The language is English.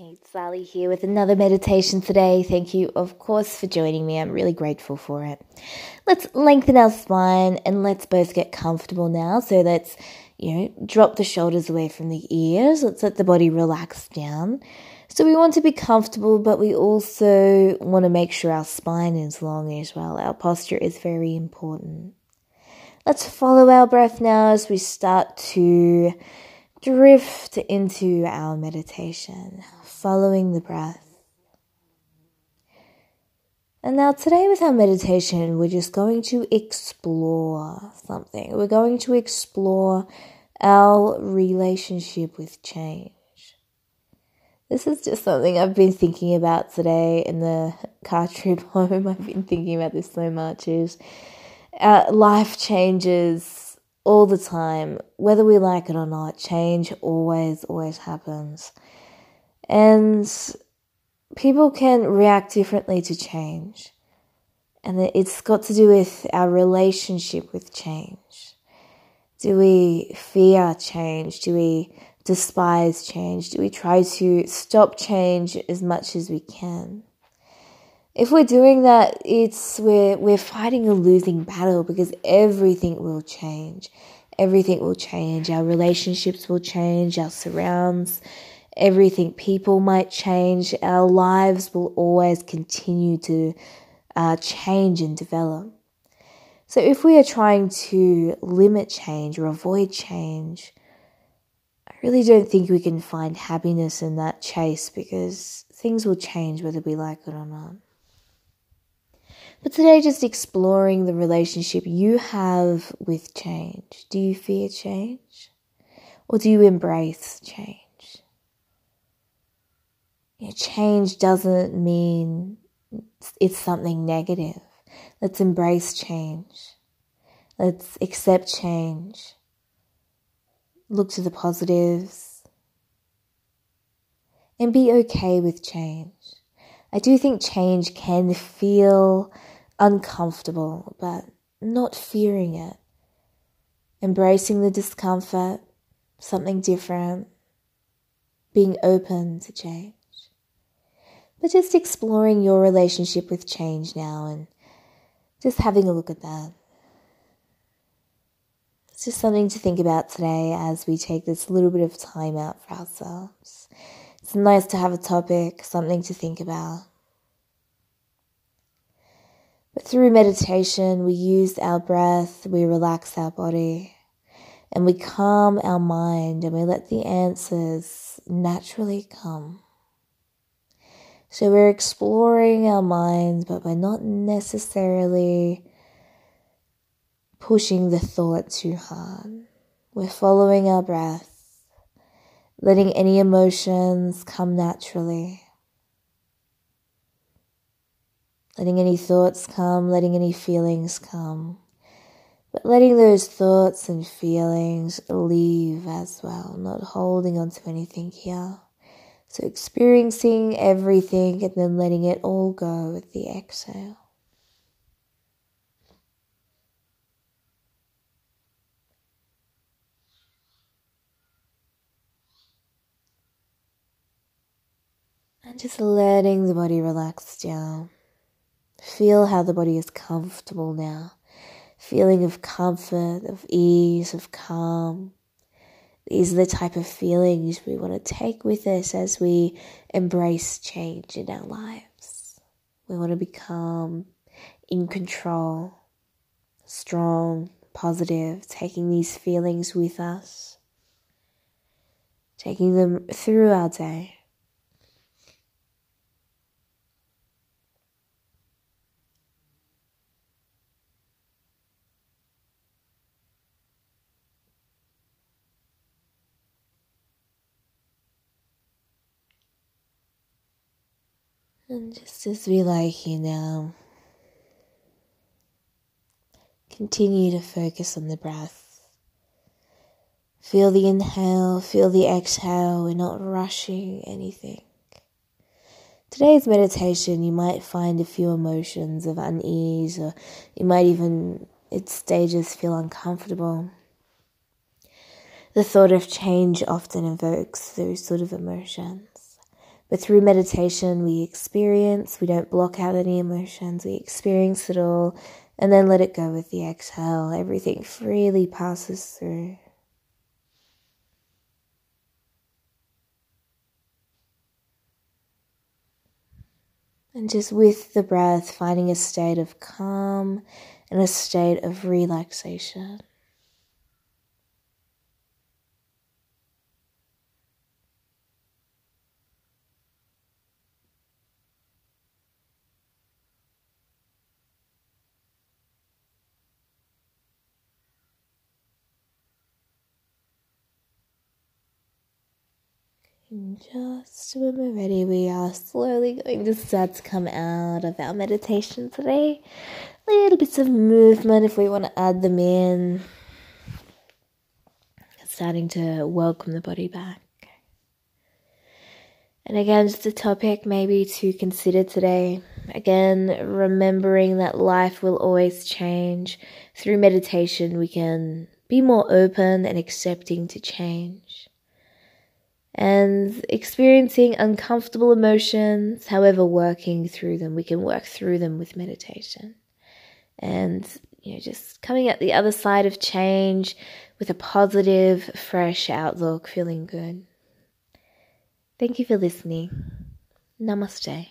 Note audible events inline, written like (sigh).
Hey, Sally here with another meditation today. Thank you, of course, for joining me. I'm really grateful for it. Let's lengthen our spine and let's both get comfortable now. So let's, you know, drop the shoulders away from the ears. Let's let the body relax down. So we want to be comfortable, but we also want to make sure our spine is long as well. Our posture is very important. Let's follow our breath now as we start to drift into our meditation, following the breath. And now, today, with our meditation, we're just going to explore something. We're going to explore our relationship with change. This is just something I've been thinking about today in the car (laughs) trip home. I've been thinking about this so much. Is uh, life changes all the time, whether we like it or not. Change always, always happens. And people can react differently to change. And it's got to do with our relationship with change. Do we fear change? Do we despise change? Do we try to stop change as much as we can? If we're doing that, it's we're we're fighting a losing battle because everything will change. Everything will change. Our relationships will change. Our surrounds, everything. People might change. Our lives will always continue to uh, change and develop. So, if we are trying to limit change or avoid change, I really don't think we can find happiness in that chase because things will change whether we like it or not. But today, just exploring the relationship you have with change. Do you fear change? Or do you embrace change? You know, change doesn't mean it's something negative. Let's embrace change. Let's accept change. Look to the positives. And be okay with change. I do think change can feel uncomfortable, but not fearing it. Embracing the discomfort, something different, being open to change. But just exploring your relationship with change now and just having a look at that. It's just something to think about today as we take this little bit of time out for ourselves. It's nice to have a topic, something to think about. But through meditation, we use our breath, we relax our body, and we calm our mind and we let the answers naturally come. So we're exploring our minds, but we're not necessarily pushing the thought too hard. We're following our breath, letting any emotions come naturally. letting any thoughts come, letting any feelings come, but letting those thoughts and feelings leave as well, not holding on to anything here. So experiencing everything and then letting it all go with the exhale. Just letting the body relax down. Feel how the body is comfortable now. Feeling of comfort, of ease, of calm. These are the type of feelings we want to take with us as we embrace change in our lives. We want to become in control, strong, positive, taking these feelings with us, taking them through our day. And just as we lie here now, continue to focus on the breath. Feel the inhale, feel the exhale. We're not rushing anything. Today's meditation, you might find a few emotions of unease, or you might even, at stages, feel uncomfortable. The thought of change often evokes those sort of emotions. But through meditation, we experience, we don't block out any emotions, we experience it all and then let it go with the exhale. Everything freely passes through. And just with the breath, finding a state of calm and a state of relaxation. Just when we're ready, we are slowly going to start to come out of our meditation today. Little bits of movement if we want to add them in. Starting to welcome the body back. And again, just a topic maybe to consider today. Again, remembering that life will always change. Through meditation, we can be more open and accepting to change and experiencing uncomfortable emotions, however, working through them. We can work through them with meditation. And, you know, just coming at the other side of change with a positive, fresh outlook, feeling good. Thank you for listening. Namaste.